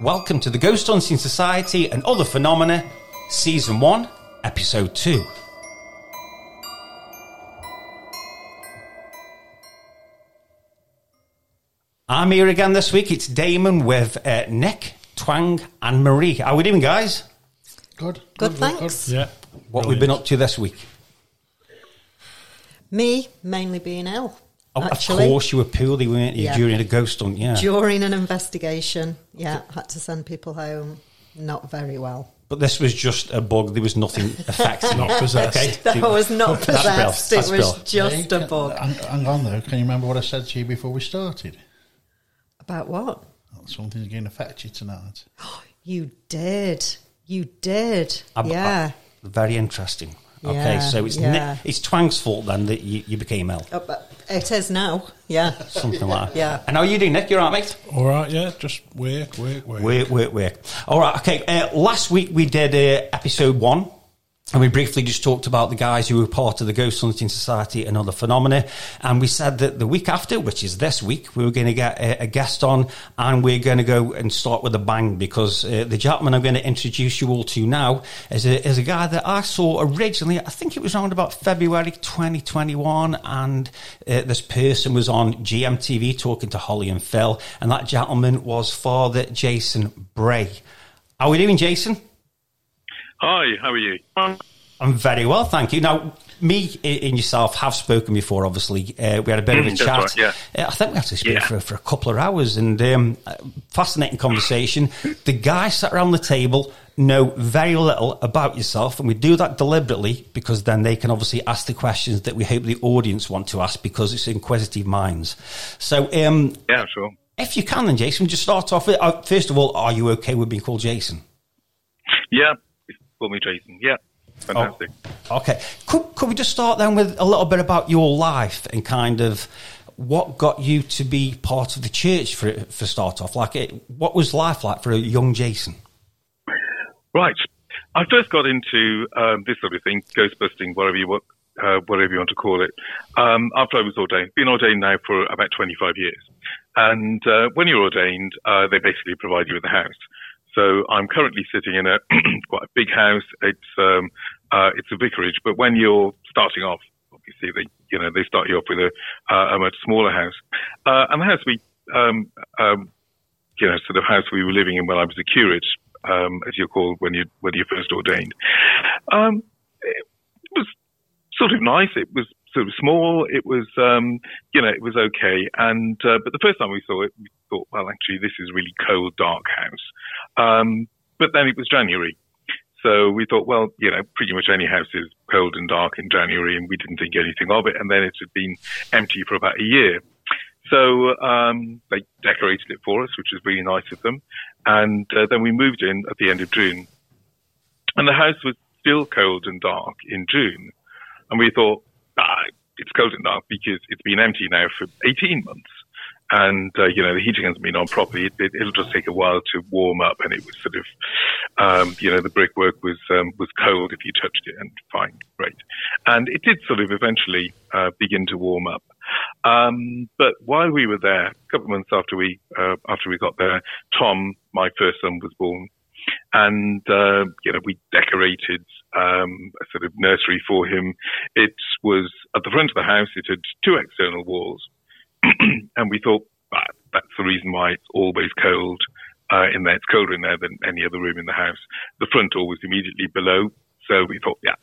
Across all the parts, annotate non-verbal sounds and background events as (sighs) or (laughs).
Welcome to the Ghost Hunting Society and Other Phenomena, Season 1, Episode 2. I'm here again this week. It's Damon with uh, Nick, Twang, and Marie. How are we doing, guys? Good. Good, thanks. Yeah. What we've been up to this week? Me mainly being ill. Oh, actually, of course, you were poorly, weren't you, Yeah. during a ghost hunt? Yeah. during an investigation, yeah, had to send people home. Not very well. But this was just a bug. There was nothing affecting Not it. possessed. Okay. (laughs) That was not (laughs) That's brilliant. possessed. It was brilliant. just a bug. Hang, hang on though. Can you remember what I said to you before we started? About what? Something's going to affect you tonight. (gasps) You did. You did. I'm- yeah. uh, very interesting. Okay, Yeah, so it's yeah. Nick, it's Twang's fault then that you, you became ill. Oh, but it is now. Yeah. Something like that. (laughs) Yeah. And how are you doing, Nick? You're all right, mate? All right, yeah, just work, work, work. Work, work, work. All right, okay. Uh, last week we did uh, episode one. And we briefly just talked about the guys who were part of the Ghost Hunting Society and other phenomena. And we said that the week after, which is this week, we were going to get a, a guest on and we're going to go and start with a bang because uh, the gentleman I'm going to introduce you all to now is a, is a guy that I saw originally, I think it was around about February 2021. And uh, this person was on GMTV talking to Holly and Phil. And that gentleman was Father Jason Bray. How are we doing, Jason? Hi, how are you? I'm very well, thank you. Now, me and yourself have spoken before, obviously. Uh, we had a bit of a Mm, chat. right, yeah. Uh, I think we actually spoke Yeah. for, for a couple of hours and um, fascinating conversation. the guys sat around the table know very little about yourself, and we do that deliberately because then they can obviously ask the questions that we hope the audience want to ask because it's inquisitive minds. So, um, Yeah, sure. if you can, then, Jason, just start off with uh, first of all, are you okay with being called Jason? Yeah, call me Jason. Yeah, fantastic. Okay. Could, could we just start then with a little bit about your life and kind of what got you to be part of the church for for start off? Like, it, what was life like for a young Jason? Right. I first got into um, this sort of thing, ghost busting, whatever you want, uh, whatever you want to call it, um, after I was ordained. Been ordained now for about 25 years. And uh, when you're ordained, uh, they basically provide you with a house. So I'm currently sitting in a (clears throat) quite a big house. It's um, uh, it's a vicarage, but when you're starting off, obviously they you know they start you off with a uh, a much smaller house. Uh, and the house we um, um, you know sort of house we were living in when I was a curate, um, as you're called when you when you're first ordained. Um, it was sort of nice. It was sort of small. It was, um, you know, it was okay. And uh, but the first time we saw it, we thought, well, actually, this is really cold, dark house. Um, but then it was January, so we thought, well, you know, pretty much any house is cold and dark in January, and we didn't think anything of it. And then it had been empty for about a year. So um, they decorated it for us, which was really nice of them. And uh, then we moved in at the end of June, and the house was still cold and dark in June. And we thought, ah, it's cold and dark because it's been empty now for 18 months. And, uh, you know, the heating hasn't been on properly. It, it, it'll just take a while to warm up. And it was sort of, um, you know, the brickwork was, um, was cold if you touched it and fine, great. And it did sort of eventually, uh, begin to warm up. Um, but while we were there, a couple of months after we, uh, after we got there, Tom, my first son was born and uh, you know we decorated um, a sort of nursery for him. It was at the front of the house. It had two external walls, (clears throat) and we thought that's the reason why it's always cold uh, in there. It's colder in there than any other room in the house. The front door was immediately below, so we thought, yeah,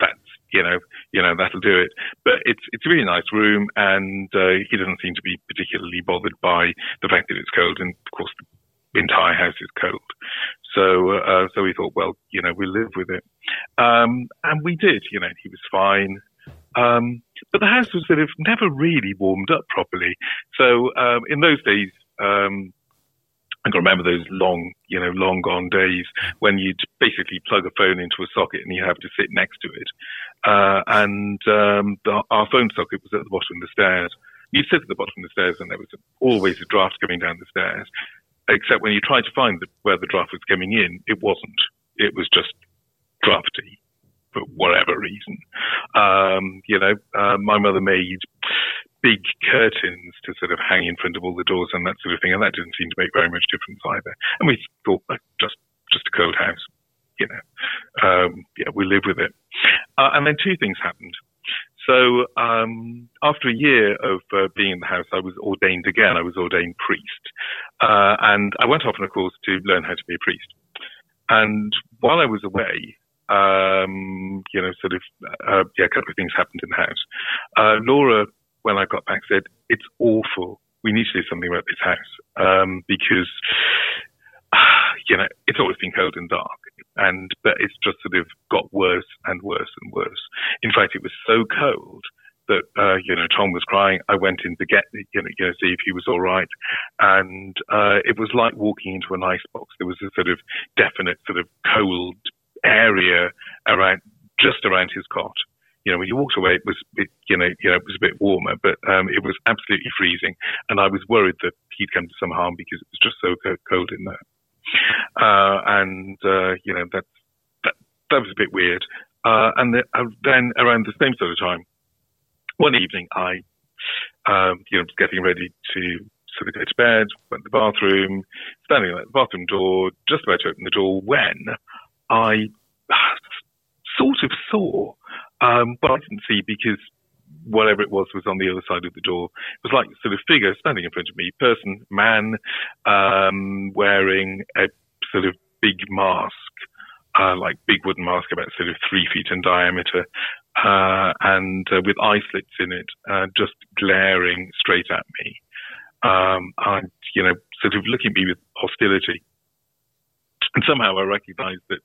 that's you know, you know that'll do it. But it's it's a really nice room, and uh, he doesn't seem to be particularly bothered by the fact that it's cold, and of course the entire house is cold. So, uh, so we thought, well, you know, we'll live with it. Um, and we did, you know, he was fine. Um, but the house was sort of never really warmed up properly. So, um, in those days, um, I can remember those long, you know, long gone days when you'd basically plug a phone into a socket and you have to sit next to it. Uh, and, um, the, our phone socket was at the bottom of the stairs. You'd sit at the bottom of the stairs and there was always a draft coming down the stairs except when you tried to find the, where the draft was coming in, it wasn't. It was just drafty for whatever reason. Um, you know, uh, my mother made big curtains to sort of hang in front of all the doors and that sort of thing, and that didn't seem to make very much difference either. And we thought, just just a cold house, you know. Um, yeah, we live with it. Uh, and then two things happened. So um, after a year of uh, being in the house, I was ordained again. I was ordained priest, uh, and I went off on a course to learn how to be a priest. And while I was away, um, you know, sort of, uh, yeah, a couple of things happened in the house. Uh, Laura, when I got back, said, "It's awful. We need to do something about this house um, because." (sighs) You know, it's always been cold and dark, and but it's just sort of got worse and worse and worse. In fact, it was so cold that uh, you know Tom was crying. I went in to get you know, you know see if he was all right, and uh, it was like walking into an ice box. There was a sort of definite sort of cold area around just around his cot. You know, when you walked away, it was it, you know you know it was a bit warmer, but um, it was absolutely freezing, and I was worried that he'd come to some harm because it was just so cold in there. Uh, and uh, you know that that that was a bit weird. Uh, and the, uh, then around the same sort of time, one evening, I, um, you know, was getting ready to sort of go to bed, went to the bathroom, standing at the bathroom door, just about to open the door when I sort of saw, um, but I didn't see because whatever it was was on the other side of the door. It was like sort of figure standing in front of me, person, man, um, wearing a sort of big mask, uh, like big wooden mask about sort of three feet in diameter, uh, and uh, with eye slits in it, uh, just glaring straight at me. Um, and, you know, sort of looking at me with hostility. And somehow I recognized that,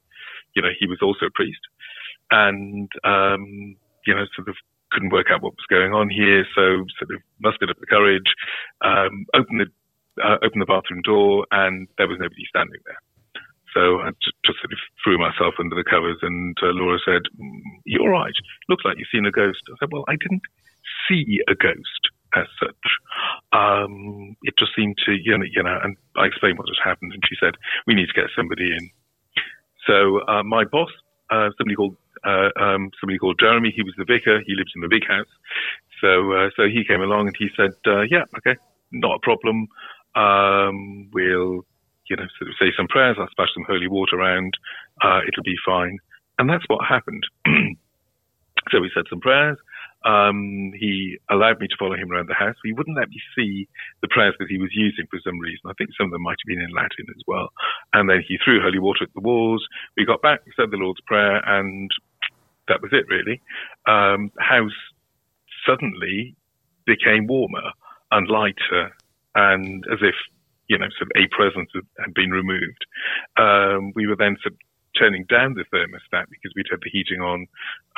you know, he was also a priest and, um, you know, sort of couldn't work out what was going on here. So sort of mustered up the courage, um, opened the, uh, opened the bathroom door and there was nobody standing there. So I just, sort of threw myself under the covers, and uh, Laura said, mm, "You're right. Looks like you've seen a ghost." I said, "Well, I didn't see a ghost as such. Um, it just seemed to, you know, you know." And I explained what had happened, and she said, "We need to get somebody in." So uh, my boss, uh, somebody called uh, um, somebody called Jeremy, he was the vicar. He lives in the big house. So uh, so he came along and he said, uh, "Yeah, okay, not a problem. Um, we'll." you know, sort of say some prayers, I'll splash some holy water around, uh, it'll be fine. And that's what happened. (clears throat) so we said some prayers. Um, he allowed me to follow him around the house. He wouldn't let me see the prayers that he was using for some reason. I think some of them might have been in Latin as well. And then he threw holy water at the walls. We got back, said the Lord's Prayer, and that was it really. Um, house suddenly became warmer and lighter and as if you know, sort of a presence had been removed. Um, we were then sort of turning down the thermostat because we'd had the heating on,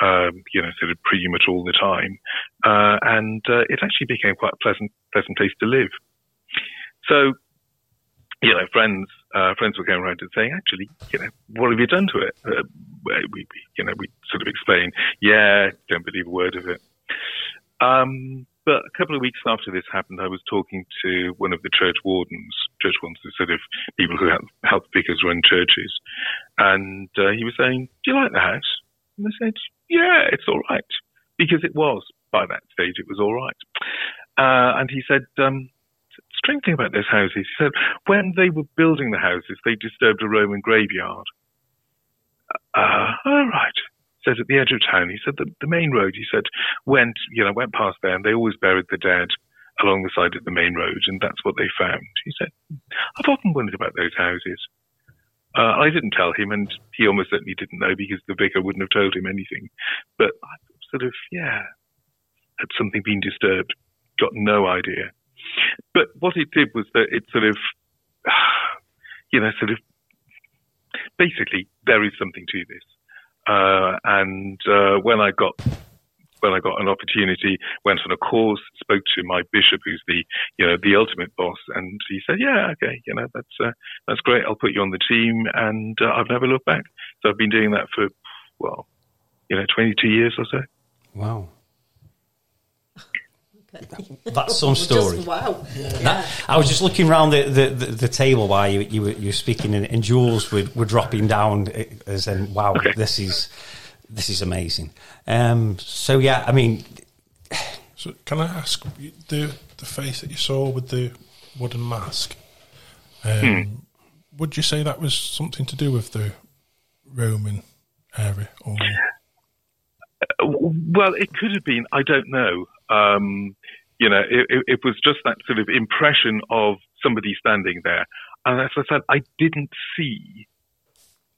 um, you know, sort of pretty much all the time. Uh, and uh, it actually became quite a pleasant, pleasant place to live. So, you know, friends, uh, friends were going around and saying, actually, you know, what have you done to it? Uh, we, you know, we sort of explain, yeah, don't believe a word of it. Um, but a couple of weeks after this happened, I was talking to one of the church wardens, church wardens, the sort of people who help, help vicars run churches, and uh, he was saying, "Do you like the house?" And I said, "Yeah, it's all right," because it was by that stage it was all right. Uh, and he said, um, "Strange thing about those houses," he said, when they were building the houses, they disturbed a Roman graveyard. Uh, all right Said at the edge of town, he said that the main road, he said, went, you know, went past there and they always buried the dead along the side of the main road and that's what they found. He said, I've often wondered about those houses. Uh, I didn't tell him and he almost certainly didn't know because the vicar wouldn't have told him anything. But I sort of, yeah, had something been disturbed? Got no idea. But what it did was that it sort of, (sighs) you know, sort of, basically, there is something to this. Uh, and uh, when I got when I got an opportunity, went on a course, spoke to my bishop, who's the you know the ultimate boss, and he said, "Yeah, okay, you know that's uh, that's great. I'll put you on the team." And uh, I've never looked back. So I've been doing that for well, you know, 22 years or so. Wow. That's some story. Just, wow. Yeah. I was just looking around the, the, the, the table while you, you, were, you were speaking, and, and Jules were, were dropping down as in, wow, okay. this is this is amazing. Um, so yeah, I mean, So can I ask the the face that you saw with the wooden mask? Um, Would you say that was something to do with the Roman area, or Well, it could have been. I don't know. Um, you know, it, it, it was just that sort of impression of somebody standing there, and as I said, I didn't see.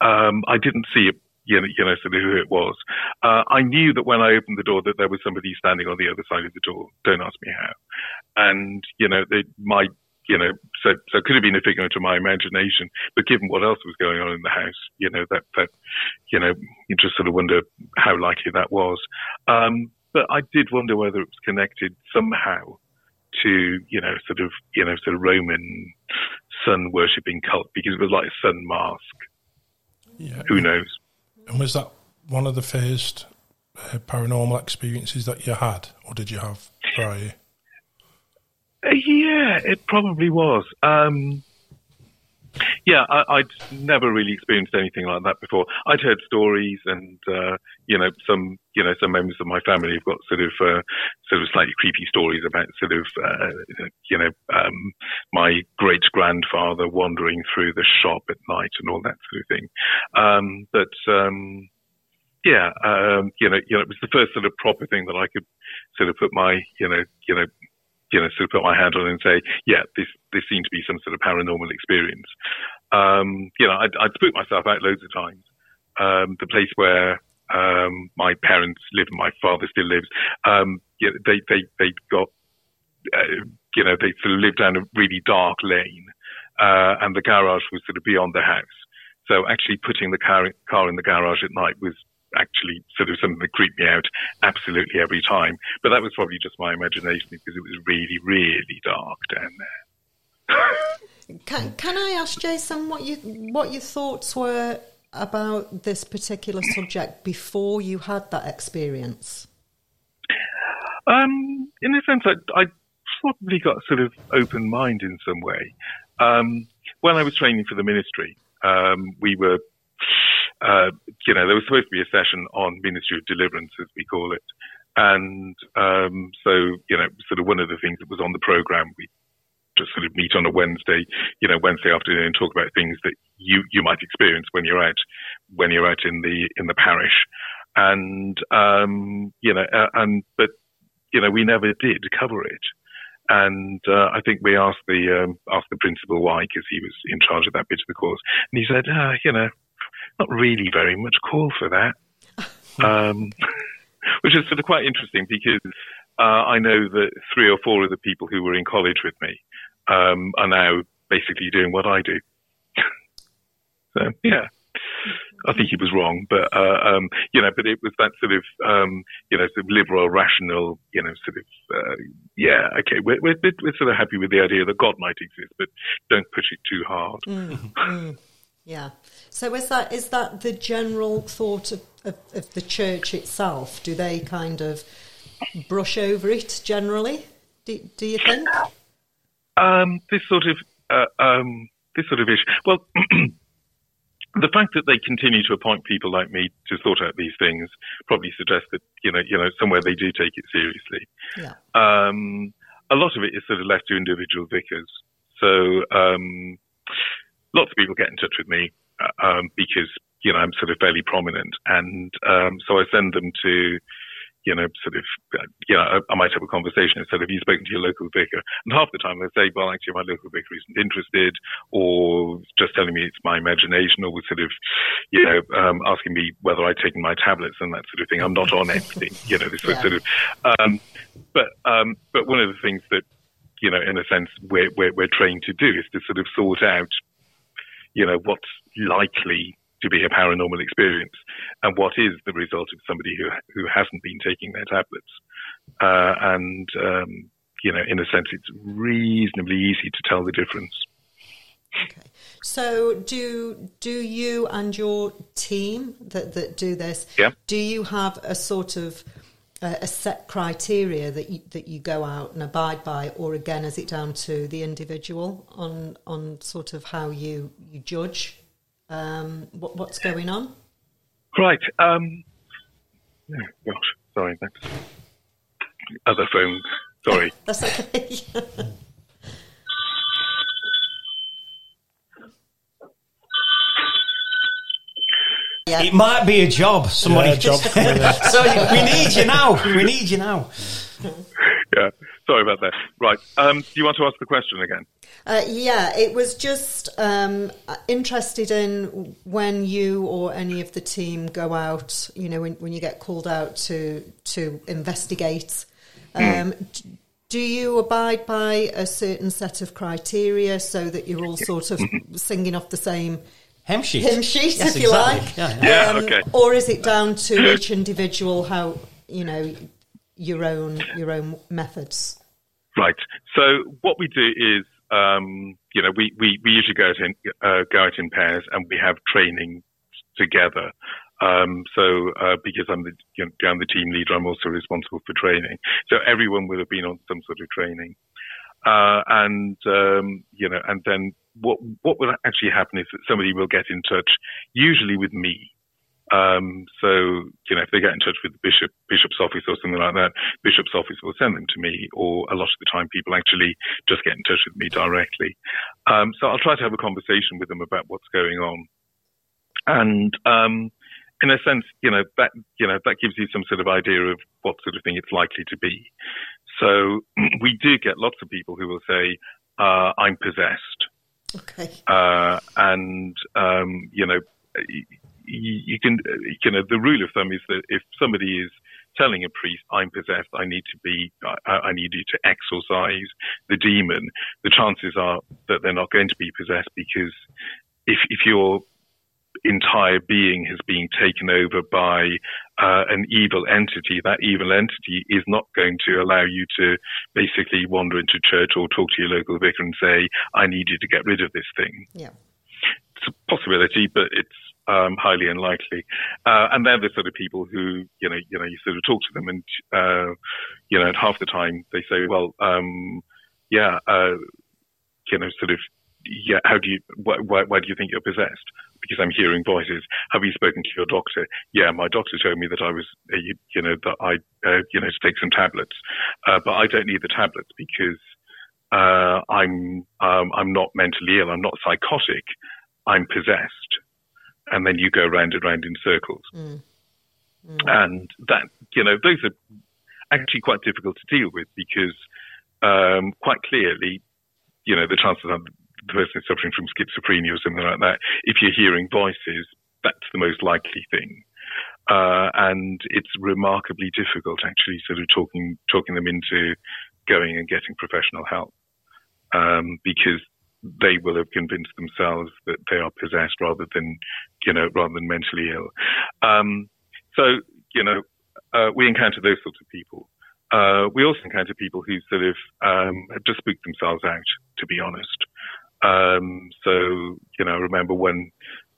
Um, I didn't see it. You know, you know, sort of who it was. Uh, I knew that when I opened the door that there was somebody standing on the other side of the door. Don't ask me how. And you know, they, my you know, so so it could have been a figment of my imagination. But given what else was going on in the house, you know, that that you know, you just sort of wonder how likely that was. Um, but I did wonder whether it was connected somehow to you know, sort of you know, sort of Roman sun worshipping cult because it was like a sun mask. yeah? Who knows? And was that one of the first uh, paranormal experiences that you had, or did you have prior? Uh, yeah, it probably was. Um, yeah, I, I'd never really experienced anything like that before. I'd heard stories, and uh, you know, some you know, some members of my family have got sort of uh, sort of slightly creepy stories about sort of uh, you know, um, my great grandfather wandering through the shop at night and all that sort of thing. Um, but um, yeah, um, you know, you know, it was the first sort of proper thing that I could sort of put my, you know, you know, you know, sort of put my hand on and say, yeah, this this seemed to be some sort of paranormal experience. Um, you know, I'd, I'd spooked myself out loads of times. Um, the place where um, my parents live and my father still lives, um, yeah, they they they got, uh, you know, they sort of lived down a really dark lane, uh, and the garage was sort of beyond the house. So actually putting the car, car in the garage at night was actually sort of something that creeped me out absolutely every time. But that was probably just my imagination because it was really, really dark down there. (laughs) Can, can I ask Jason what you what your thoughts were about this particular subject before you had that experience? Um, in a sense, I, I probably got sort of open mind in some way. Um, when I was training for the ministry, um, we were, uh, you know, there was supposed to be a session on ministry of deliverance, as we call it. And um, so, you know, sort of one of the things that was on the program, we just sort of meet on a Wednesday, you know, Wednesday afternoon and talk about things that you, you might experience when you're out, when you're out in the, in the parish. And, um, you know, uh, and, but, you know, we never did cover it. And, uh, I think we asked the, um, asked the principal why, because he was in charge of that bit of the course. And he said, uh, you know, not really very much call for that. (laughs) um, which is sort of quite interesting because, uh, I know that three or four of the people who were in college with me, um, are now basically doing what I do. (laughs) so yeah, I think he was wrong, but uh, um, you know, but it was that sort of um, you know sort of liberal, rational, you know, sort of uh, yeah, okay, we're, we're we're sort of happy with the idea that God might exist, but don't push it too hard. (laughs) Yeah. So is that is that the general thought of, of, of the church itself? Do they kind of brush over it generally? Do, do you think? Um, this sort of uh, um, this sort of issue. Well, (clears throat) the fact that they continue to appoint people like me to sort out these things probably suggests that you know you know somewhere they do take it seriously. Yeah. Um, a lot of it is sort of left to individual vicars. So um, lots of people get in touch with me um, because you know I'm sort of fairly prominent, and um, so I send them to you know, sort of, uh, you know, I, I might have a conversation and said, have you spoken to your local vicar? And half the time they say, well, actually, my local vicar isn't interested, or just telling me it's my imagination, or was sort of, you know, um, asking me whether I'd taken my tablets and that sort of thing. I'm not on anything, you know, this Yeah. sort of, um, but, um, but one of the things that, you know, in a sense, we're, we're, we're trained to do is to sort of sort out, you know, what's likely to be a paranormal experience and what is the result of somebody who who hasn't been taking their tablets. Uh, and um, you know, in a sense, it's reasonably easy to tell the difference. Okay. So do do you and your team that, that do this? Yeah. Do you have a sort of a set criteria that you, that you go out and abide by, or again, is it down to the individual on on sort of how you you judge um, what, what's going on? Right. Um, oh, gosh, sorry. That's other phone. Sorry. (laughs) That's okay. (laughs) yeah. It might be a job. Somebody Yeah, job coming (laughs) so we need you now. We need you now. Yeah. Sorry about that. Right. Um, do you want to ask the question again? Uh, yeah, it was just um, interested in when you or any of the team go out, you know, when, when you get called out to to investigate. Um, d- do you abide by a certain set of criteria so that you're all sort of (laughs) singing off the same Hem sheet. hymn sheet, Yes, if you exactly. like? Yeah, yeah. Yeah, okay. Or is it down to each individual how you know your own your own methods? Right. So what we do is, um, you know, we, we, we usually go out in uh, go out in pairs and we have training together. Um, so uh, because I'm the you know, I'm the team leader, I'm also responsible for training. So everyone will have been on some sort of training, uh, and um, you know, and then what what will actually happen is that somebody will get in touch, usually with me. Um, so, you know, if they get in touch with the bishop, bishop's office or something like that, bishop's office will send them to me, or a lot of the time people actually just get in touch with me directly. Um, so I'll try to have a conversation with them about what's going on. And, um, in a sense, you know, that, you know, that gives you some sort of idea of what sort of thing it's likely to be. So (clears throat) we do get lots of people who will say, uh, I'm possessed. Okay. Uh, and, um, you know, you, you can, you know, the rule of thumb is that if somebody is telling a priest, I'm possessed, I need to be, I, I need you to exorcise the demon, the chances are that they're not going to be possessed because if, if your entire being has been taken over by uh, an evil entity, that evil entity is not going to allow you to basically wander into church or talk to your local vicar and say, I need you to get rid of this thing Yeah. it's a possibility, but it's um, highly unlikely. Uh, and they're the sort of people who, you know, you know, you sort of talk to them, and uh, you know, half the time they say, "Well, um, yeah, uh, you know, sort of, yeah. How do you? Why, why do you think you're possessed? Because I'm hearing voices. Have you spoken to your doctor? Yeah, my doctor told me that I was, uh, you, you know, that I, uh, you know, to take some tablets, uh, but I don't need the tablets because uh, I'm um, I'm not mentally ill. I'm not psychotic. I'm possessed. And then you go round and round in circles. And that, you know, those are actually quite difficult to deal with because um, quite clearly, you know, the chances are person is suffering from schizophrenia or something like that. If you're hearing voices, that's the most likely thing. Uh, and it's remarkably difficult actually sort of talking, talking them into going and getting professional help. Um, because they will have convinced themselves that they are possessed rather than, you know, rather than mentally ill. Um, so, you know, uh, we encounter those sorts of people. Uh, we also encounter people who sort of um, have just spooked themselves out, to be honest. Um, so, you know, I remember when,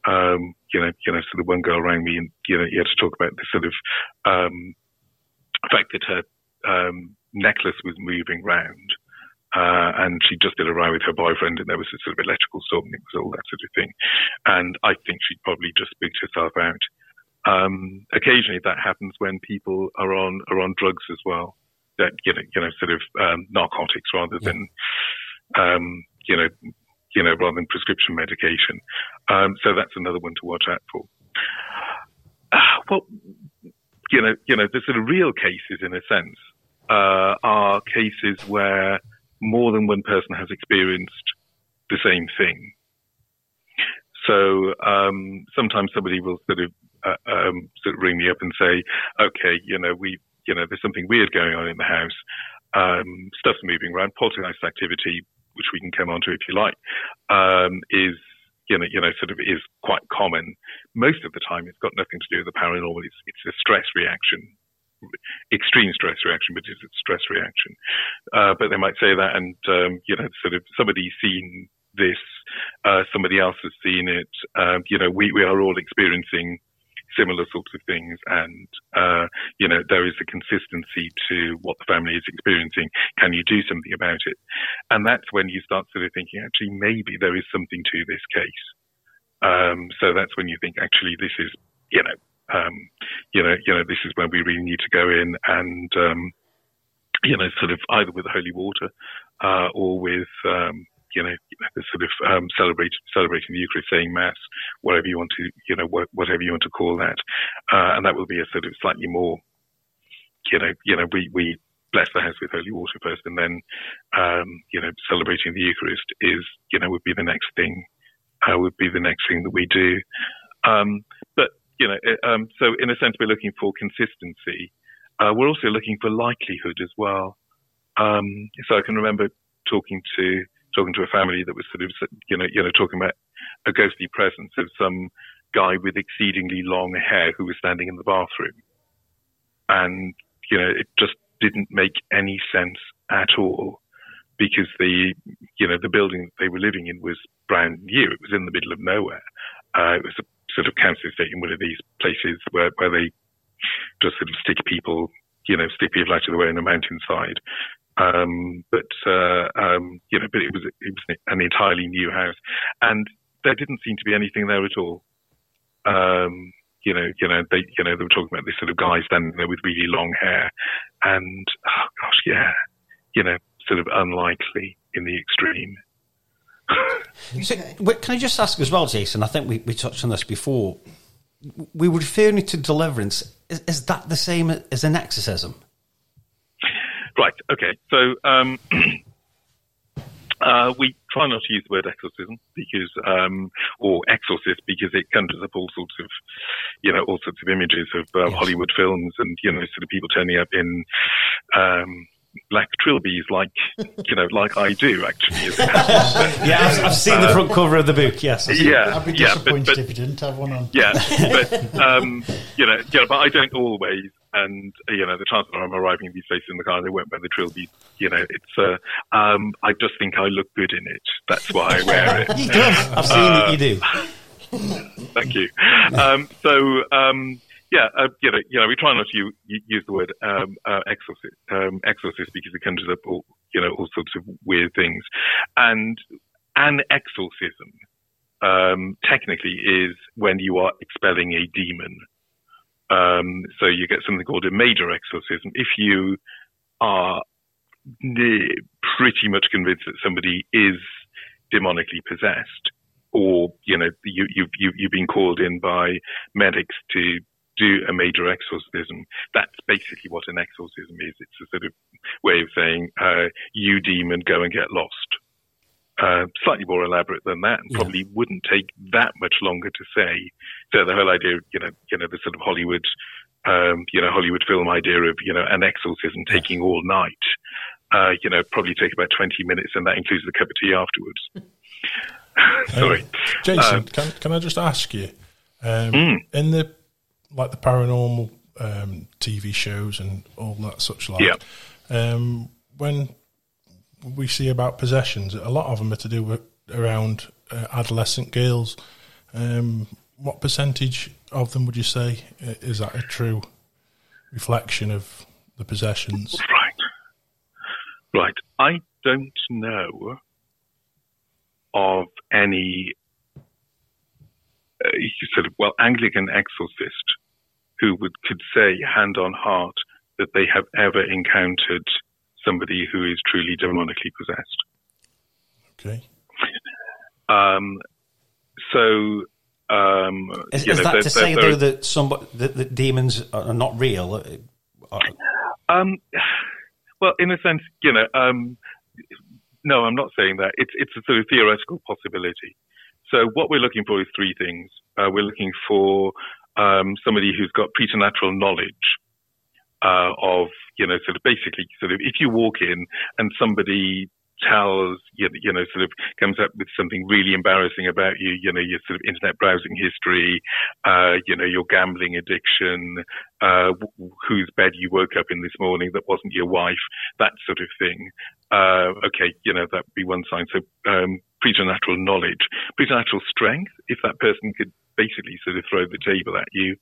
um, you know, you know, sort of one girl rang me and, you know, you had to talk about the sort of um, fact that her um, necklace was moving round. Uh, and she just did a ride with her boyfriend, and there was a sort of electrical storm, and it was all that sort of thing. And I think she'd probably just spooked herself out. Um, occasionally, that happens when people are on are on drugs as well. That you know, you know, sort of um, narcotics rather than, um, you know, you know, rather than prescription medication. Um, so that's another one to watch out for. Uh, well, you know, you know, the sort of real cases, in a sense, uh, are cases where more than one person has experienced the same thing. So um, sometimes somebody will sort of uh, um, sort of ring me up and say, "Okay, you know, we, you know, there's something weird going on in the house. Um, stuff's moving around. Poltergeist activity, which we can come on to if you like, um, is." You know, you know, sort of is quite common. Most of the time, it's got nothing to do with the paranormal. It's, it's a stress reaction extreme stress reaction, but it's a stress reaction. Uh, but they might say that, and um, you know, sort of somebody's seen this, uh, somebody else has seen it. Um, you know, we we are all experiencing similar sorts of things, and uh, you know, there is a consistency to what the family is experiencing. Can you do something about it? And that's when you start sort of thinking, actually, maybe there is something to this case. Um, so that's when you think, actually, this is, you know, um, you know, you know, this is where we really need to go in and, um, you know, sort of either with holy water uh, or with um, you know, the sort of um, celebrate, celebrating the Eucharist, saying Mass, whatever you want to, you know, whatever you want to call that, uh, and that will be a sort of slightly more, you know, you know, we we bless the house with holy water first, and then, um, you know, celebrating the Eucharist is, you know, would be the next thing, uh, would be the next thing that we do. Um, but you know, um, so in a sense, we're looking for consistency. Uh, we're also looking for likelihood as well. Um, so I can remember talking to talking to a family that was sort of, you know, you know, talking about a ghostly presence of some guy with exceedingly long hair who was standing in the bathroom. And, you know, it just didn't make any sense at all because the, you know, the building that they were living in was brand new. It was in the middle of nowhere. Uh, it was a sort of council estate in one of these places where, where they just sort of stick people, you know, stick people out of the way in a mountainside. Um, but uh, um, you know, but it was it was an entirely new house, and there didn't seem to be anything there at all. Um, you know, you know, they you know they were talking about this sort of guy standing there with really long hair, and oh gosh, yeah, you know, sort of unlikely in the extreme. (laughs) so, can I just ask as well, Jason? I think we, we touched on this before. We were referring to deliverance. Is, is that the same as an exorcism? Right. Okay. So um, (clears throat) uh, we try not to use the word exorcism because, um, or exorcist, because it conjures up all sorts of, you know, all sorts of images of uh, yes. Hollywood films and you know, sort of people turning up in. Um, black trilbies like (laughs) you know like I do actually. (laughs) yeah, I've, I've seen uh, the front cover of the book. Yes. Yeah. I'd be disappointed yeah, but, but, if you didn't have one on. Yeah, but (laughs) um, you know, yeah, but I don't always and you know the chances are I'm arriving in these places in the car they won't wear the trilby. You know, it's uh, um, I just think I look good in it. That's why I wear it. (laughs) you do. I've seen uh, it. You do. thank you. Um, so um, yeah, uh, you know, you know, we try not to use the word um, uh, exorcist, um, exorcist because it conjures up all you know all sorts of weird things, and an exorcism um, technically is when you are expelling a demon. Um, so you get something called a major exorcism. If you are pretty much convinced that somebody is demonically possessed, or you know you, you, you you've been called in by medics to do a major exorcism. That's basically what an exorcism is. It's a sort of way of saying, uh, "You demon, go and get lost." Uh, slightly more elaborate than that, and yeah. probably wouldn't take that much longer to say. So the whole idea, you know, you know, the sort of Hollywood, um, you know, Hollywood film idea of you know an exorcism taking all night, uh, you know, probably take about twenty minutes, and that includes the cup of tea afterwards. (laughs) (laughs) Sorry, uh, Jason. can can I just ask you, um, mm. in the like the paranormal um, TV shows and all that such like, yeah. Um, when we see about possessions, a lot of them are to do with around uh, adolescent girls. Um, what percentage of them would you say uh, is that a true reflection of the possessions? Right. Right. I don't know of any uh, sort of, well, Anglican exorcist who would could say hand on heart that they have ever encountered somebody who is truly demonically possessed. Okay. Um, so. Um, is, is know, that to say though that some that, that, demons are not real? Uh, um, well, in a sense, you know, um, no, I'm not saying that. It's it's a sort of theoretical possibility. So what we're looking for is three things. Uh, we're looking for um, somebody who's got preternatural knowledge uh, of you know sort of basically sort of if you walk in and somebody tells you, you know sort of comes up with something really embarrassing about you you know your sort of internet browsing history uh, you know your gambling addiction uh, whose bed you woke up in this morning that wasn't your wife that sort of thing uh, okay you know that would be one sign. So um, preternatural knowledge preternatural strength if that person could basically sort of throw the table at you.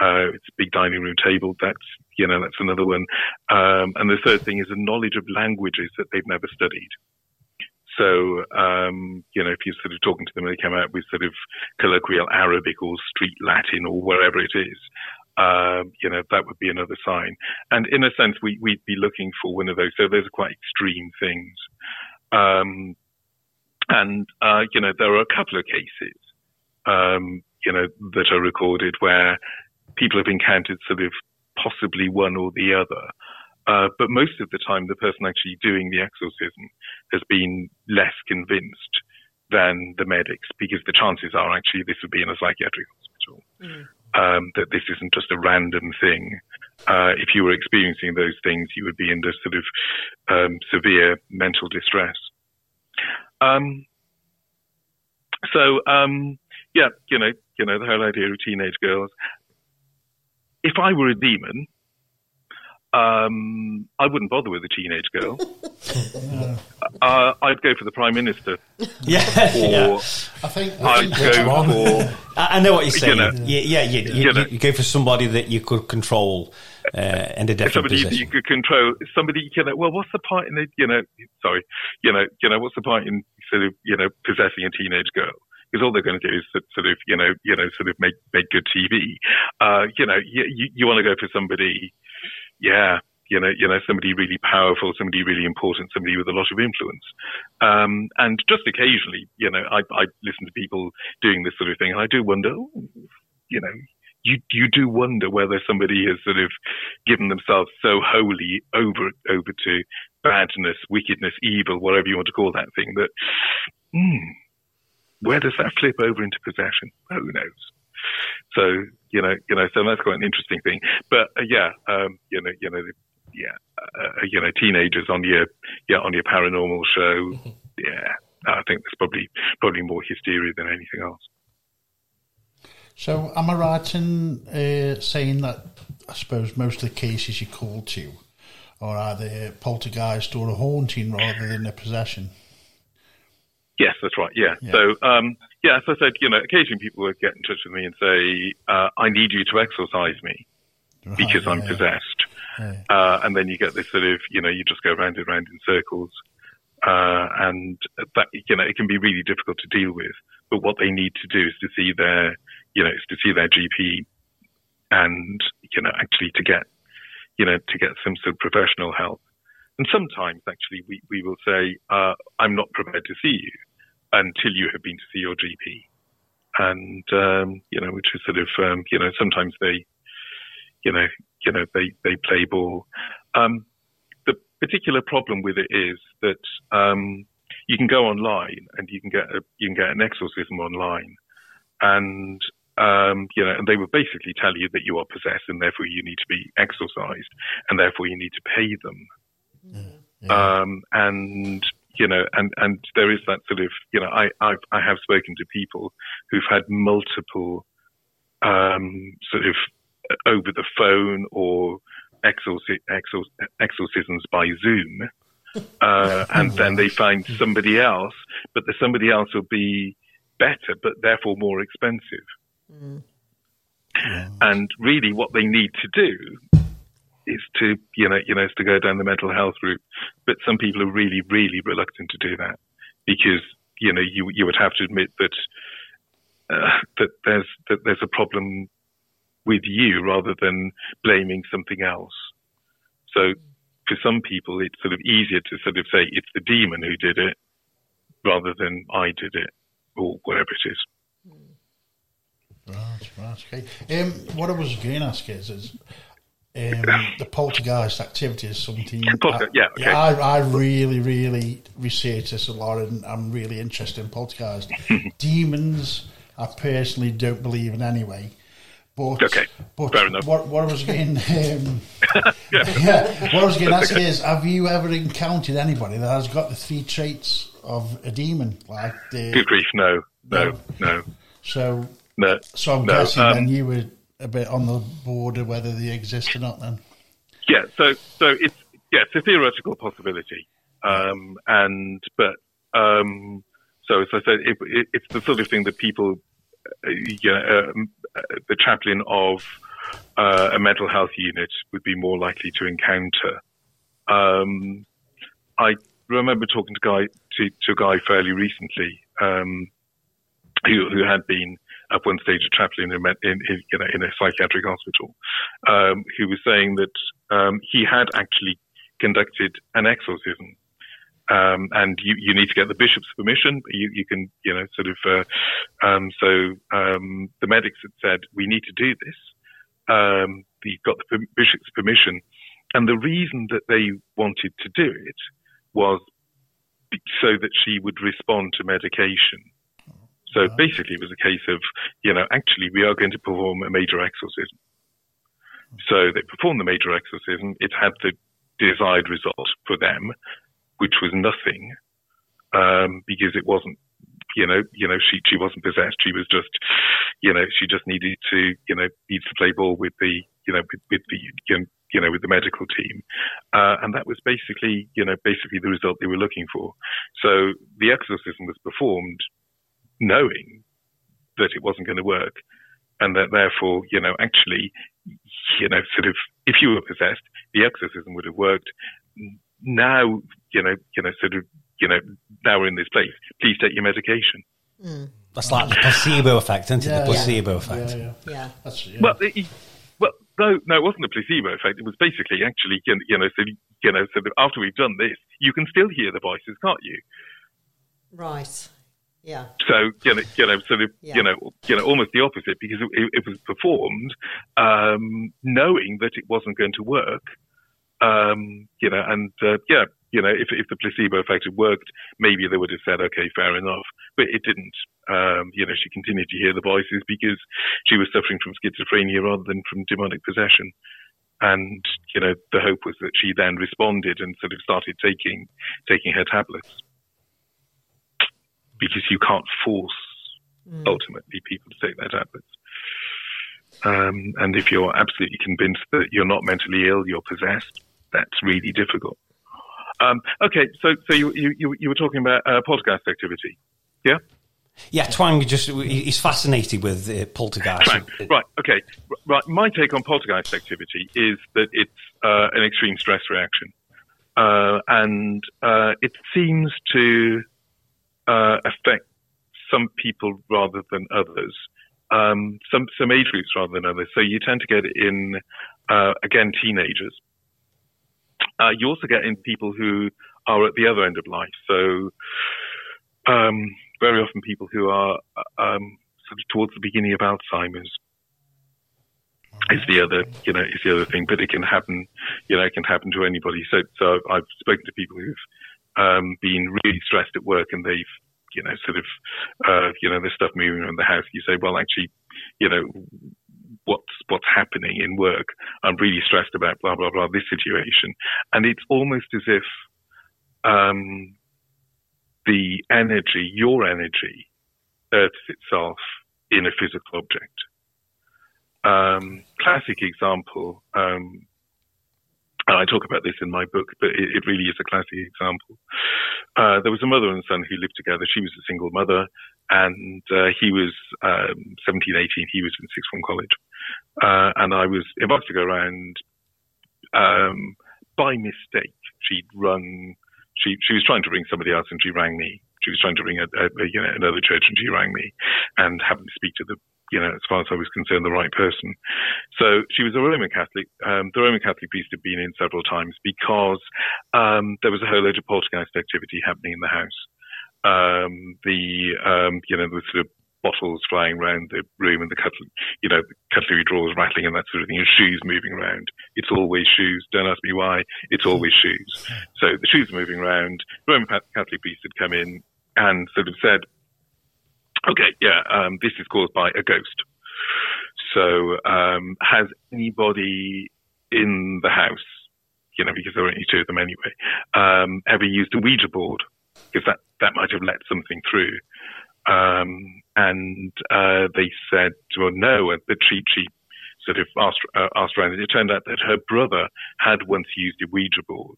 Uh, it's a big dining room table. That's, you know, that's another one. Um, and the third thing is a knowledge of languages that they've never studied. So, um, you know, if you're sort of talking to them and they come out with sort of colloquial Arabic or street Latin or wherever it is, um, you know, that would be another sign. And in a sense, we, we'd be looking for one of those. So those are quite extreme things. Um, and, uh, you know, there are a couple of cases, um, you know, that are recorded where people have encountered sort of possibly one or the other. Uh, but most of the time, the person actually doing the exorcism has been less convinced than the medics because the chances are actually this would be in a psychiatric hospital. Mm um, that this isn't just a random thing. Uh, if you were experiencing those things, you would be in this sort of um, severe mental distress. Um, so, um, yeah, you know, you know, the whole idea of teenage girls. If I were a demon, um, I wouldn't bother with a teenage girl. (laughs) uh, I'd go for the prime minister. (laughs) Yeah, or yeah. I think I'd go for. I I know what you're saying. You know, yeah, yeah, you, you, you know. you go for somebody that you could control uh, in a different somebody that position. you could control. Somebody, you know. Well, what's the point in the, you know? Sorry, you know, you know, what's the point in sort of, you know, possessing a teenage girl? Because all they're going to do is sort of, you know, you know, sort of make make good TV. Uh, you know, you you, want to go for somebody, yeah, you know, you know, somebody really powerful, somebody really important, somebody with a lot of influence. Um, and just occasionally, you know, I, I listen to people doing this sort of thing, and I do wonder, you know, you you do wonder whether somebody has sort of given themselves so wholly over over to badness, wickedness, evil, whatever you want to call that thing, that hmm, where does that flip over into possession? Who knows? So you know, you know, so that's quite an interesting thing. But uh, yeah, um, you know, you know, yeah, uh, you know, teenagers on your yeah on your paranormal show. Yeah, I think there's probably probably more hysteria than anything else. So, am I right in uh, saying that I suppose most of the cases you call to are either poltergeist or a haunting rather than a possession? Yes, that's right. Yeah. Yeah. So, um, yeah, as I said, you know, occasionally people would get in touch with me and say, uh, "I need you to exorcise me because Right, I'm yeah, possessed." yeah. Uh, and then you get this sort of, you know, you just go round and round in circles. Uh, and that, you know, it can be really difficult to deal with. But what they need to do is to see their, you know, is to see their GP and, you know, actually to get, you know, to get some sort of professional help. And sometimes actually we, we will say, uh, I'm not prepared to see you until you have been to see your GP. And, um, you know, which is sort of, um, you know, sometimes they, you know, you know, they, they play ball. Um, the particular problem with it is that, um, you can go online and you can get a, you can get an exorcism online and, um, you know, and they will basically tell you that you are possessed and therefore you need to be exorcised and therefore you need to pay them. Um, and, you know, and, and there is that sort of, you know, I, I've, I have spoken to people who've had multiple, um, sort of over the phone or exorci- exor- exorcisms by Zoom. Uh, (laughs) and then they find somebody else, but the somebody else will be better, but therefore more expensive. And really what they need to do is to, you know, you know, is to go down the mental health route. But some people are really, really reluctant to do that because, you know, you, you would have to admit that, uh, that there's, that there's a problem with you rather than blaming something else. So for some people, it's sort of easier to sort of say it's the demon who did it rather than I did it or whatever it is. Right, right, okay. Um, what I was going to ask is, is um, the poltergeist activity is something. Poltergeist, yeah, okay. I, I really, really research this a lot, and I'm really interested in poltergeist. (laughs) Demons, I personally don't believe in anyway. But, Okay, but fair enough. What, what I was getting, (laughs) um, (laughs) yeah, what I was getting asked is, have you ever encountered anybody that has got the three traits of a demon? Like the, Good grief, no, no, no, so no. so I'm no. guessing Um, then you were a bit on the border whether they exist or not. Then Yeah, so so it's yeah, it's a theoretical possibility, um, and but um, so as I said, it, it, it's the sort of thing that people, uh, you know, um, uh, the chaplain of uh, a mental health unit would be more likely to encounter. Um, I remember talking to guy to, to a guy fairly recently um, who who had been at one stage a chaplain in, in, in, you in a psychiatric hospital, um, who was saying that um, he had actually conducted an exorcism. Um, and you, you need to get the bishop's permission. You, you can, you know, sort of. Uh, um, so um, the medics had said we need to do this. Um, he got the bishop's permission, and the reason that they wanted to do it was so that she would respond to medication. So basically, it was a case of, you know, actually, we are going to perform a major exorcism. So they performed the major exorcism. It had the desired result for them, which was nothing, um, because it wasn't, you know, you know, she she wasn't possessed. She was just, you know, she just needed to, you know, needs to play ball with the, you know, with, with the, you know, you know, with the medical team. Uh, and that was basically, you know, basically the result they were looking for. So the exorcism was performed knowing that it wasn't going to work. And that therefore, you know, actually, you know, sort of, if you were possessed, the exorcism would have worked. Now, you know, you know, sort of, you know, now we're in this place. Please take your medication. Mm. That's like the placebo effect, isn't it? Yeah, the placebo yeah. effect. Yeah, yeah. That's, yeah. Well, it, well, no, no, it wasn't a placebo effect. It was basically actually, you know, so you know, so after we've done this, you can still hear the voices, can't you? Right. Yeah. So you know, you know, sort of, yeah. you know, you know, almost the opposite because it, it was performed um, knowing that it wasn't going to work. Um, you know, and uh, yeah, you know, if, if the placebo effect had worked, maybe they would have said, okay, fair enough. But it didn't. Um, you know, she continued to hear the voices because she was suffering from schizophrenia rather than from demonic possession. And, you know, the hope was that she then responded and sort of started taking, taking her tablets. Because you can't force, mm. ultimately, people to take their tablets. Um, and if you're absolutely convinced that you're not mentally ill, you're possessed, that's really difficult. Um, okay, so so you, you you were talking about uh, poltergeist activity, yeah? Yeah, Twang just he's fascinated with uh, poltergeist. Twang. Right. Okay. Right. My take on poltergeist activity is that it's uh, an extreme stress reaction, uh, and uh, it seems to uh, affect some people rather than others. Um, some some age groups rather than others. So you tend to get in again teenagers uh, you also get in people who are at the other end of life. So, um, very often people who are um, sort of towards the beginning of Alzheimer's is the other, you know, is the other thing. But it can happen, you know, it can happen to anybody. So, so I've spoken to people who've um, been really stressed at work and they've, you know, sort of, uh, you know, there's stuff moving around the house. You say, well, actually, you know, what's what's happening in work. I'm really stressed about blah blah blah this situation, and it's almost as if um, the energy, your energy, earths itself in a physical object. Um, classic example. Um, I talk about this in my book, but it, it really is a classic example. Uh, there was a mother and son who lived together. She was a single mother, and uh, he was um, 17, 18. He was in sixth form college. Uh, and I was invited to go around um, by mistake. She'd rung. She she was trying to ring somebody else, and she rang me. She was trying to ring a, a, a you know another church, and she rang me, and happened to speak to the you know, as far as I was concerned, the right person. So she was a Roman Catholic. Um, the Roman Catholic priest had been in several times because um, there was a whole load of poltergeist activity happening in the house. Um, the um, you know the sort of bottles flying around the room and the cutlery, you know, the cutlery drawers rattling and that sort of thing, and shoes moving around. It's always shoes. Don't ask me why. It's always shoes. So the shoes moving around. The Roman Catholic priest had come in and sort of said, okay, yeah, um, this is caused by a ghost. So, um, has anybody in the house, you know, because there were only two of them anyway, um, ever used a Ouija board? Because that, that might have let something through. Um, and uh, they said, well, no, that she, she sort of asked, uh, asked around, and it turned out that her brother had once used a Ouija board.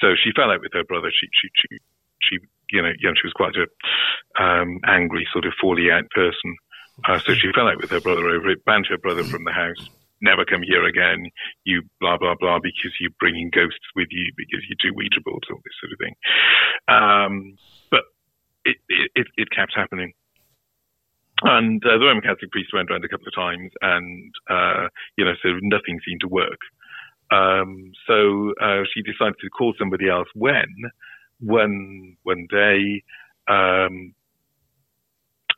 So she fell out with her brother. She, she, she, she you know, you know, she was quite a um, angry, sort of fally out person. Uh, so she fell out with her brother over it, banned her brother from the house. Never come here again. You blah blah blah because you're bringing ghosts with you because you do Ouija boards, all this sort of thing. Um, but it, it, it kept happening. And uh, the Roman Catholic priest went around a couple of times, and uh, you know, so nothing seemed to work. Um, so uh, she decided to call somebody else. When one one day, um,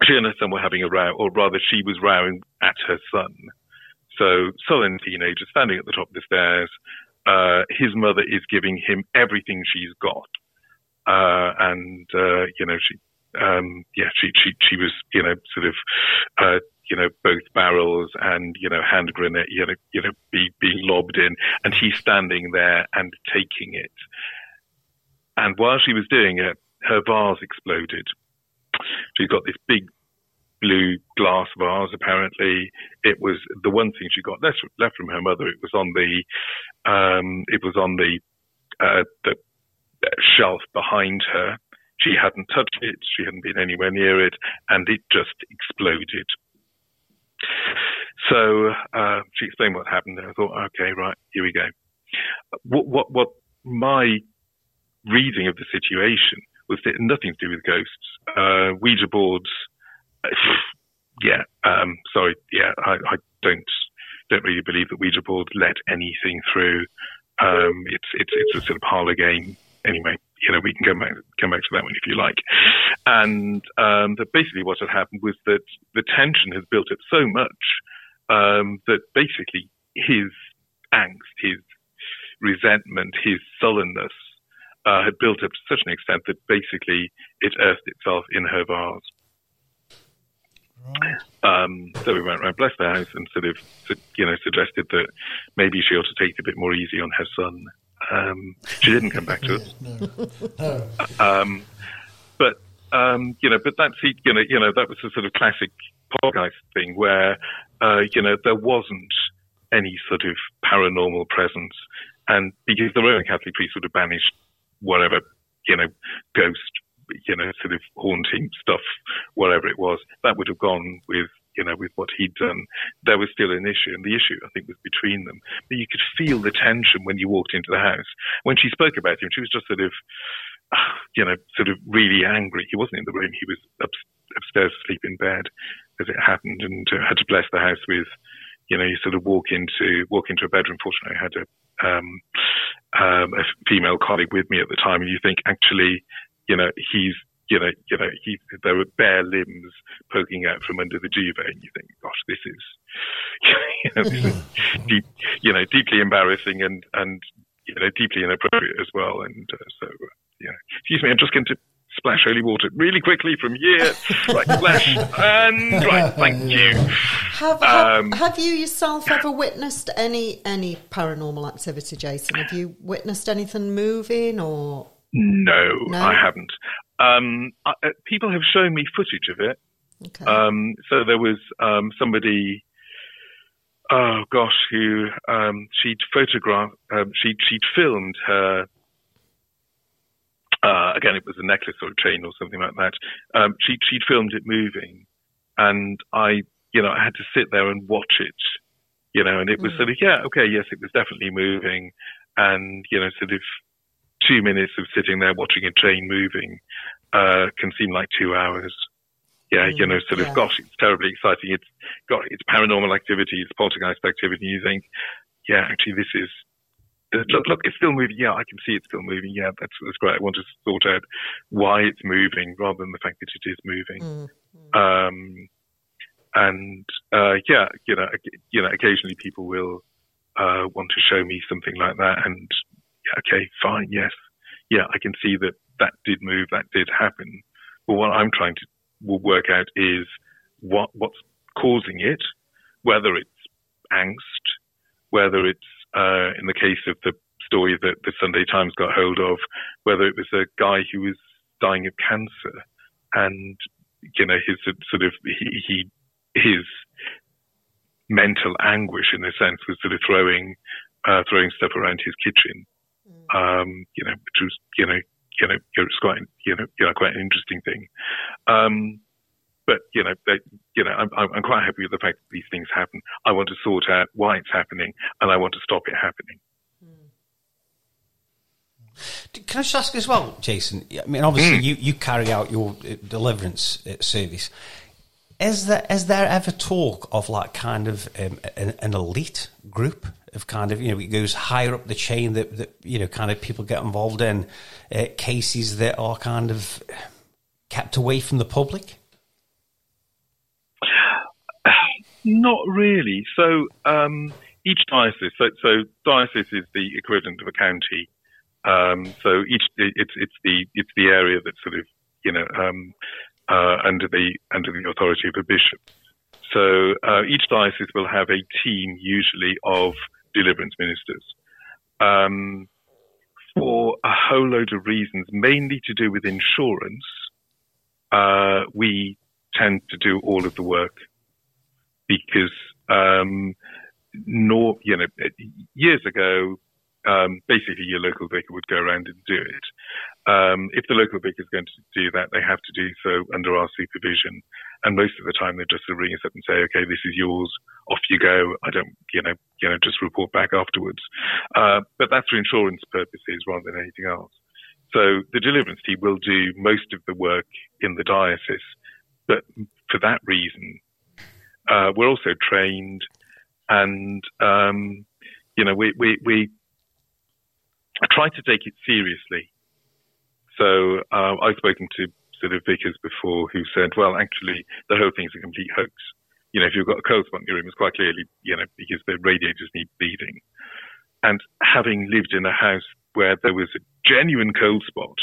she and her son were having a row, or rather, she was rowing at her son. So, sullen teenager standing at the top of the stairs. Uh, his mother is giving him everything she's got, uh, and uh, you know she um, yeah, she, she, she was, you know, sort of, uh, you know, both barrels and, you know, hand grenade, you know, you know, be, being lobbed in and he's standing there and taking it. And while she was doing it, her vase exploded. She's got this big blue glass vase. Apparently, it was the one thing she got left, left from her mother. It was on the, um, it was on the, uh, the shelf behind her she hadn't touched it, she hadn't been anywhere near it, and it just exploded. So uh, she explained what happened, and I thought, okay, right, here we go. What, what, what my reading of the situation was nothing to do with ghosts. Uh, Ouija boards, (sighs) yeah, um, sorry, yeah, I, I, don't don't really believe that Ouija boards let anything through. Um, it's it's it's a sort of parlor game anyway you know, we can come back, come back to that one if you like. And um, that basically what had happened was that the tension has built up so much um, that basically his angst, his resentment, his sullenness uh, had built up to such an extent that basically it earthed itself in her vase. Right. Um, so we went around, blessed the house, and sort of, you know, suggested that maybe she ought to take it a bit more easy on her son. Um, she didn't come back to us. (laughs) no. no. Um, but um, you know, but that's you know, you know, that was a sort of classic poltergeist thing where uh, you know there wasn't any sort of paranormal presence, and because the Roman Catholic priest would have banished whatever you know ghost you know sort of haunting stuff, whatever it was, that would have gone with you know, with what he'd done, there was still an issue. And the issue, I think, was between them. But you could feel the tension when you walked into the house. When she spoke about him, she was just sort of, (sighs) you know, sort of really angry. He wasn't in the room. He was up, upstairs asleep in bed as it happened and uh, had to bless the house with, you know, you sort of walk into, walk into a bedroom. Fortunately, I had a, um, um, a female colleague with me at the time and you think actually, you know, he's you know, you know, he, there were bare limbs poking out from under the duvet, and you think, gosh, this is, (laughs) you know, this is deep, you know, deeply embarrassing and and you know, deeply inappropriate as well. And uh, so, uh, yeah, excuse me, I'm just going to splash holy water really quickly from here. right, splash and right. Thank (laughs) you. Have, have, um, have, you yourself ever witnessed any any paranormal activity, Jason? Have you witnessed anything moving or? No, no? I haven't. Um, uh, people have shown me footage of it. Okay. Um, so there was um, somebody, oh gosh, who um, she'd photographed, um, she'd, she'd filmed her. Uh, again, it was a necklace or a chain or something like that. Um, she she'd filmed it moving, and I, you know, I had to sit there and watch it, you know, and it was mm. sort of yeah, okay, yes, it was definitely moving, and you know, sort of two minutes of sitting there watching a train moving uh, can seem like two hours. Yeah, mm, you know, sort of, yeah. gosh, it's terribly exciting. It's got it's paranormal activity, it's poltergeist activity. You think, yeah, actually, this is look, look, it's still moving. Yeah, I can see it's still moving. Yeah, that's that's great. I want to sort out why it's moving rather than the fact that it is moving. Mm, mm. Um, and uh, yeah, you know, you know, occasionally people will uh, want to show me something like that, and yeah, okay, fine, yes, yeah, I can see that that did move, that did happen. But what I'm trying to work out is what what's causing it, whether it's angst, whether it's uh, in the case of the story that the Sunday Times got hold of, whether it was a guy who was dying of cancer, and you know his sort of he, he his mental anguish in a sense was sort of throwing uh, throwing stuff around his kitchen um, you know, which was, you know, you know, it's quite, you know, you know, quite an interesting thing. Um, but you know, they, you know, I'm, I'm quite happy with the fact that these things happen. I want to sort out why it's happening, and I want to stop it happening. Can I just ask as well, Jason? I mean, obviously, mm. you, you carry out your uh, deliverance uh, service. is there is there ever talk of like kind of um, an, an, elite group of kind of you know it goes higher up the chain that, that you know kind of people get involved in uh, cases that are kind of kept away from the public? Not really. So um, each diocese, so, so, diocese is the equivalent of a county. Um, so each it's it's the it's the area that's sort of you know um, uh, under the under the authority of a bishop. So uh, each diocese will have a team, usually of deliverance ministers, um, for a whole load of reasons, mainly to do with insurance. Uh, we tend to do all of the work because, um, nor, you know, years ago, um, basically your local vicar would go around and do it. Um, if the local vicar is going to do that, they have to do so under our supervision. And most of the time, they just ring us up and say, "Okay, this is yours. Off you go." I don't, you know, you know, just report back afterwards. Uh, but that's for insurance purposes rather than anything else. So the deliverance team will do most of the work in the diocese, but for that reason, uh, we're also trained, and um, you know, we we we try to take it seriously. So uh, I've spoken to sort of vicars before who said, well, actually, the whole thing's a complete hoax. You know, if you've got a cold spot in your room, it's quite clearly, you know, because the radiators need bleeding. And having lived in a house where there was a genuine cold spot,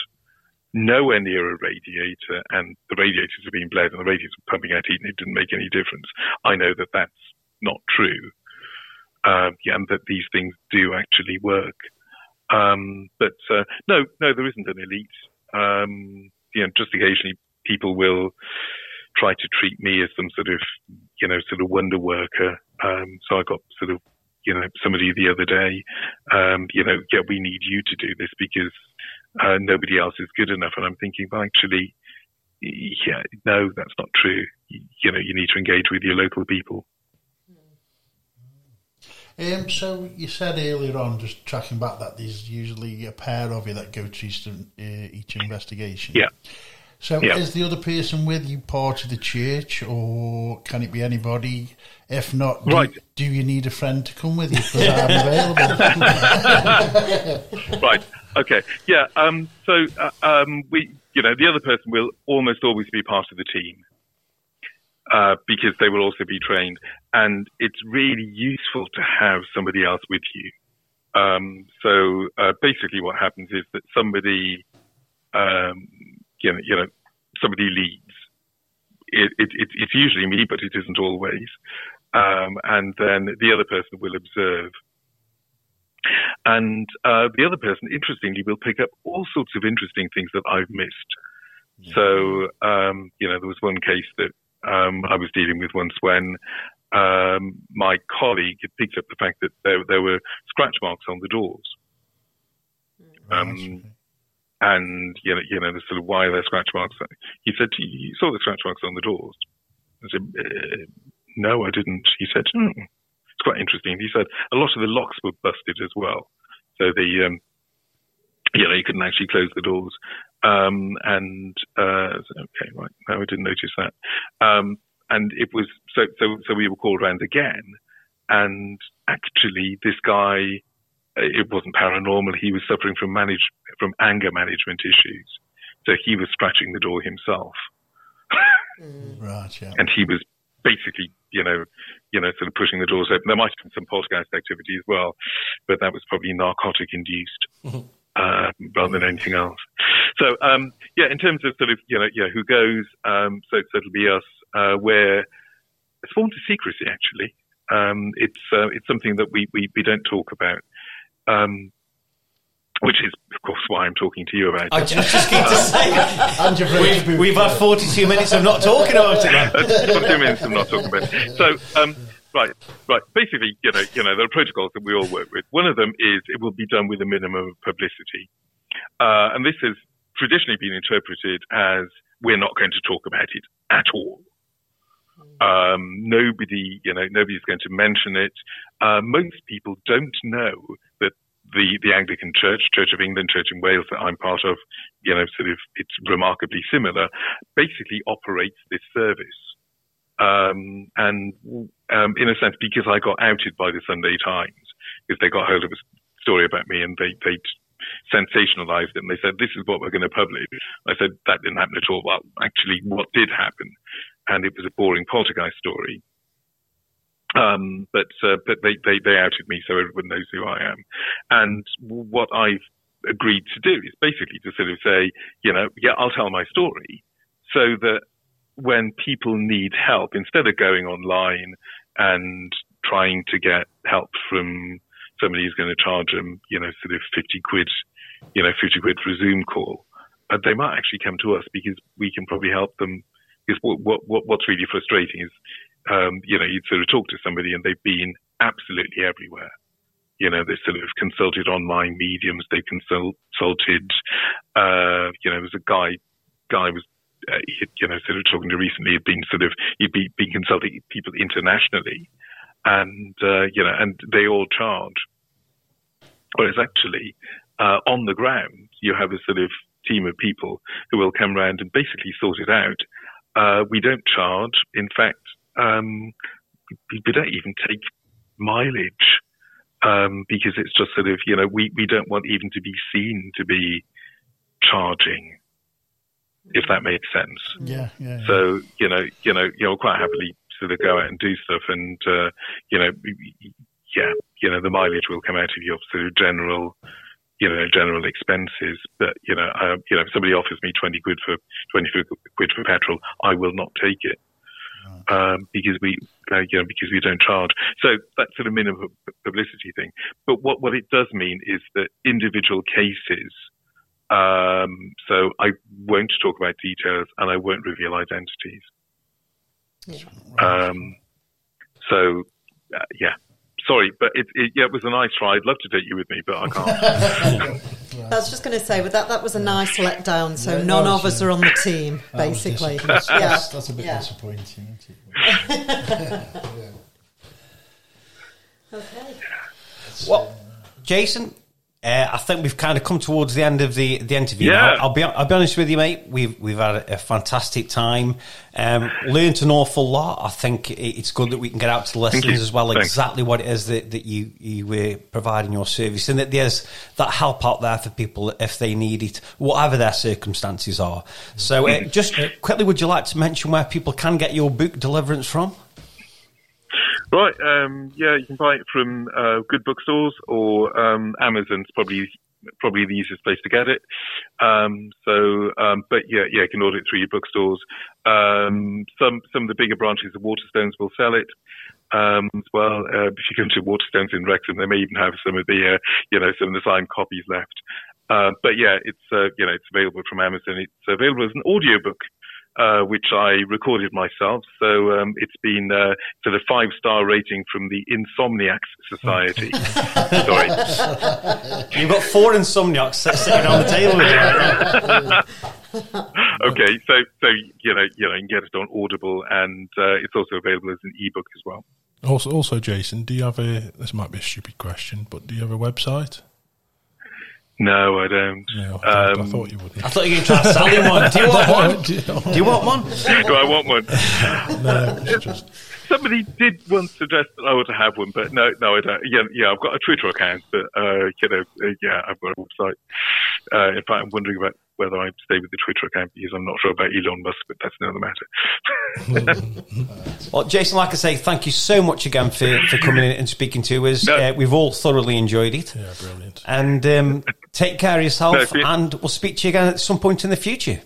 nowhere near a radiator, and the radiators are being bled and the radiators are pumping out heat, and it didn't make any difference. I know that that's not true, uh, yeah, and that these things do actually work. Um, but uh, no, no, there isn't an elite. Um, you know, just occasionally people will try to treat me as some sort of, you know, sort of wonder worker. Um, so I got sort of you know, somebody the other day, um, you know, yeah, we need you to do this because uh, nobody else is good enough. And I'm thinking, well, actually, yeah, no, that's not true. You, you know, you need to engage with your local people. Um, so you said earlier on, just tracking back, that there's usually a pair of you that go to each, uh, each investigation. Yeah. So yeah. is the other person with you part of the church, or can it be anybody? If not, do, right. do you need a friend to come with you because I'm available? (laughs) right. Okay. Yeah. Um, so uh, um, we, you know, the other person will almost always be part of the team. Uh, because they will also be trained, and it's really useful to have somebody else with you. Um, so uh, basically, what happens is that somebody um, you know, you know somebody leads. It, it, it, it's usually me, but it isn't always. Um, and then the other person will observe. And uh, the other person, interestingly, will pick up all sorts of interesting things that I've missed. Yeah. So, um, you know, there was one case that um, I was dealing with once when um, my colleague had picked up the fact that there, there were scratch marks on the doors. Um, and you know, you know, the sort of why are there scratch marks? He said, "You saw the scratch marks on the doors." I said, uh, "No, I didn't." He said, hmm, "It's quite interesting." He said a lot of the locks were busted as well, so the um, you know, you couldn't actually close the doors. Um, and uh, okay, right, no, I didn't notice that. Um, and it was so so so we were called around again, and actually this guy it wasn't paranormal. He was suffering from manage from anger management issues, so he was scratching the door himself. Mm. right. Yeah. And he was basically, you know, you know, sort of pushing the doors open. There might have been some poltergeist activity as well, but that was probably narcotic induced. Mm-hmm. Uh, rather than anything else. So, um, yeah, in terms of sort of, you know, yeah, who goes, um, so, so it'll be us, uh, where it's formed of secrecy, actually. Um, it's, uh, it's something that we, we, we don't talk about. Um, which is, of course, why I'm talking to you about it. I just, just to say, (laughs) we've, we've, had 42 minutes of not talking about it. (laughs) 42 minutes of not talking about it. So, um, right, right. Basically, you know, you know, there are protocols that we all work with. One of them is it will be done with a minimum of publicity, uh, and this has traditionally been interpreted as we're not going to talk about it at all. Um, nobody, you know, nobody's going to mention it. Uh, most people don't know that the, the Anglican Church, Church of England, Church in Wales that I'm part of, you know, sort of, it's remarkably similar, basically operates this service. Um, and um, in a sense, because I got outed by the Sunday Times, because they got hold of a story about me and they they sensationalized it and they said this is what we're going to publish. I said that didn't happen at all. Well, actually, what did happen, and it was a boring poltergeist story. Um, but uh, but they, they they outed me, so everyone knows who I am. And what I've agreed to do is basically to sort of say, you know, yeah, I'll tell my story, so that when people need help, instead of going online and trying to get help from somebody who's going to charge them, you know, sort of 50 quid, you know, 50 quid for a Zoom call, uh, they might actually come to us because we can probably help them. Because what, what, what what's really frustrating is, um, you know, you'd sort of talk to somebody and they've been absolutely everywhere. You know, they sort of consulted online mediums. They consulted, uh, you know, there was a guy, guy was uh, you know, sort of talking to recently, had been sort of, he'd be, been consulting people internationally, and uh, you know, and they all charge. Whereas actually, uh, on the ground, you have a sort of team of people who will come around and basically sort it out. Uh, we don't charge. In fact, um, we, don't even take mileage um, because it's just sort of, you know, we, we don't want even to be seen to be charging if that made sense. Yeah, yeah. So you know, you know, you'll quite happily sort of go out and do stuff, and uh, you know, yeah, you know, the mileage will come out of your sort of general, you know, general expenses. But you know, uh, you know, if somebody offers me twenty quid for twenty quid for petrol, I will not take it. Um, because we, uh, you know, because we don't charge. So that's sort of minimum publicity thing. But what, what it does mean is that individual cases, um, so I won't talk about details and I won't reveal identities. Yeah. Um, so, uh, yeah. Sorry, but it, it, yeah, it was a nice try. I'd love to take you with me, but I can't. (laughs) I was just going to say, but that, that was a nice letdown. So yeah, none of us are on the team, (laughs) basically. That's, yeah. that's, that's, a bit yeah. disappointing, (laughs) yeah. Okay. Well, Jason, uh, I think we've kind of come towards the end of the the interview. Yeah. I'll, I'll, be I'll be honest with you, mate. We've we've had a, fantastic time. Um, learned an awful lot. I think it's good that we can get out to the listeners as well Thanks. exactly what it is that, that you you were providing your service, and that there's that help out there for people if they need it, whatever their circumstances are. So, uh, just quickly, would you like to mention where people can get your book Deliverance from? Right, um, yeah, you can buy it from uh, good bookstores or um, Amazon's probably probably the easiest place to get it. Um, so, um, but yeah, yeah, you can order it through your bookstores. Um, some some of the bigger branches of Waterstones will sell it. Um, as well, uh, if you come to Waterstones in Wrexham, they may even have some of the, uh, you know, some of the signed copies left. Uh, but yeah, it's, uh, you know, it's available from Amazon. It's available as an audiobook uh, which I recorded myself. So um, it's been uh, to the five star rating from the Insomniacs Society. (laughs) Sorry, you've got four insomniacs sitting on the table. (laughs) okay, so so you know you know you can get it on Audible, and uh, it's also available as an ebook as well. Also, also, Jason, do you have a? This might be a stupid question, but do you have a website? No, I don't. No, I, um, I thought you would. I thought you were going to try to sell him one. Do you want (laughs) one? Do you want one? Do I want one? (laughs) no, just... Somebody did once suggest that I ought to have one, but no, no, I don't. Yeah, yeah, I've got a Twitter account, but uh, you know, uh, yeah, I've got a website. Uh, in fact, I'm wondering about whether I stay with the Twitter account because I'm not sure about Elon Musk, but that's another matter. (laughs) well, Jason, like I say, thank you so much again for, for coming in and speaking to us. No. Uh, we've all thoroughly enjoyed it. Yeah, brilliant. And um, (laughs) take care of yourself, no, and we'll speak to you again at some point in the future.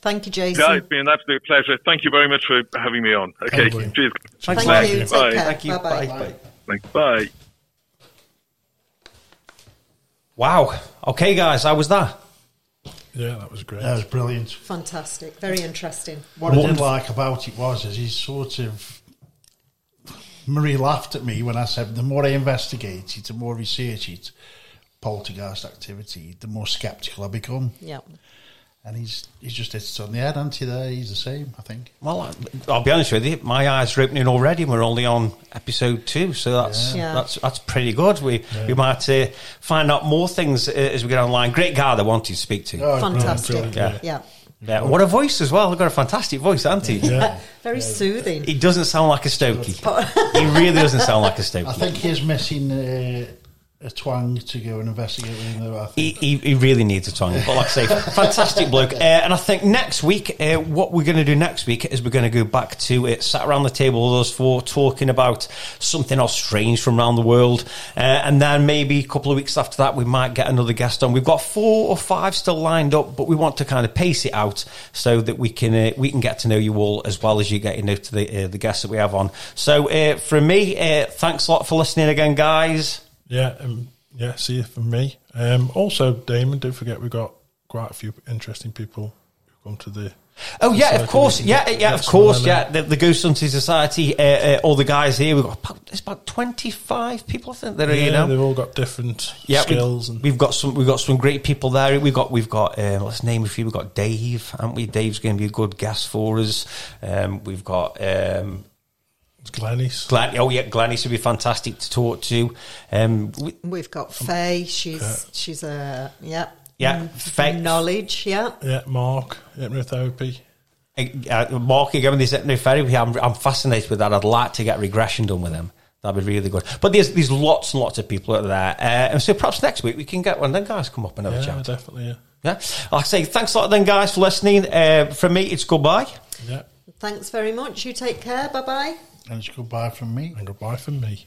Thank you, Jason. Yeah, it's been an absolute pleasure. Thank you very much for having me on. Okay, cheers. Thanks, Thank you. Bye. Thank you. Bye. Bye. Thanks. Bye. Wow. Okay, guys, how was that? Yeah, that was great. That was brilliant. Fantastic. Very interesting. What I did like about it was is he sort of Marie laughed at me when I said the more I investigate it, the more I research it, poltergeist activity, the more sceptical I become. Yeah and he's he's just hit on the head, anti there? He's the same, I think. Well, I'll be honest with you, my eyes are opening already. We're only on episode two, so that's yeah. that's that's pretty good. We yeah. we might uh, find out more things uh, as we get online. Great guy that wanted to speak to. Oh, Fantastic, brilliant, brilliant. yeah. yeah. Yeah, what a voice as well. He's got a fantastic voice, hasn't he? Yeah. (laughs) Very soothing. He doesn't sound like a Stokey. he really doesn't sound like a Stokey. I think he's missing uh, a twang to go and investigate with him, though. I think. He, he, he really needs a twang. But like I say, (laughs) fantastic bloke. Uh, and I think next week, uh, what we're going to do next week is we're going to go back to it, sat around the table with us four, talking about something else strange from around the world. Uh, and then maybe a couple of weeks after that, we might get another guest on. We've got four or five still lined up, but we want to kind of pace it out so that we can uh, we can get to know you all as well as you get to know to the, uh, the guests that we have on. So uh, from me, uh, thanks a lot for listening again, guys. Yeah, um, yeah. See you from me. Um, also, Damon, don't forget we've got quite a few interesting people who come to the. Oh yeah, So of course, yeah, get- yeah, get of course, yeah. The, the Ghost Hunting Society, uh, uh, all the guys here. We've got about, it's about twenty five people, I think. That are Yeah, you know. they've all got different Yeah, skills we, and we've got some. We've got some great people there. We've got. We've got. Um, let's name a few. We've got Dave, haven't we? Dave's going to be a good guest for us. Um, we've got um, Glennies. Glenn. Oh yeah, Glennie would be fantastic to talk to. Um, we, We've got Faye. She's she's a yeah Yeah, mm, Faye- knowledge. Yeah, Yeah, Mark, hypnotherapy. uh, Mark again with this hypnotherapy. I'm, I'm fascinated with that. I'd like to get regression done with him. That'd be really good. But there's there's lots and lots of people out there, uh, and so perhaps next week we can get one of them guys come up and have a Yeah, chat. definitely. Yeah. Yeah, like I say, thanks a lot then, guys, for listening. Uh, from me, it's goodbye. Yeah. thanks very much. You take care. Bye bye. And it's goodbye from me. And goodbye from me.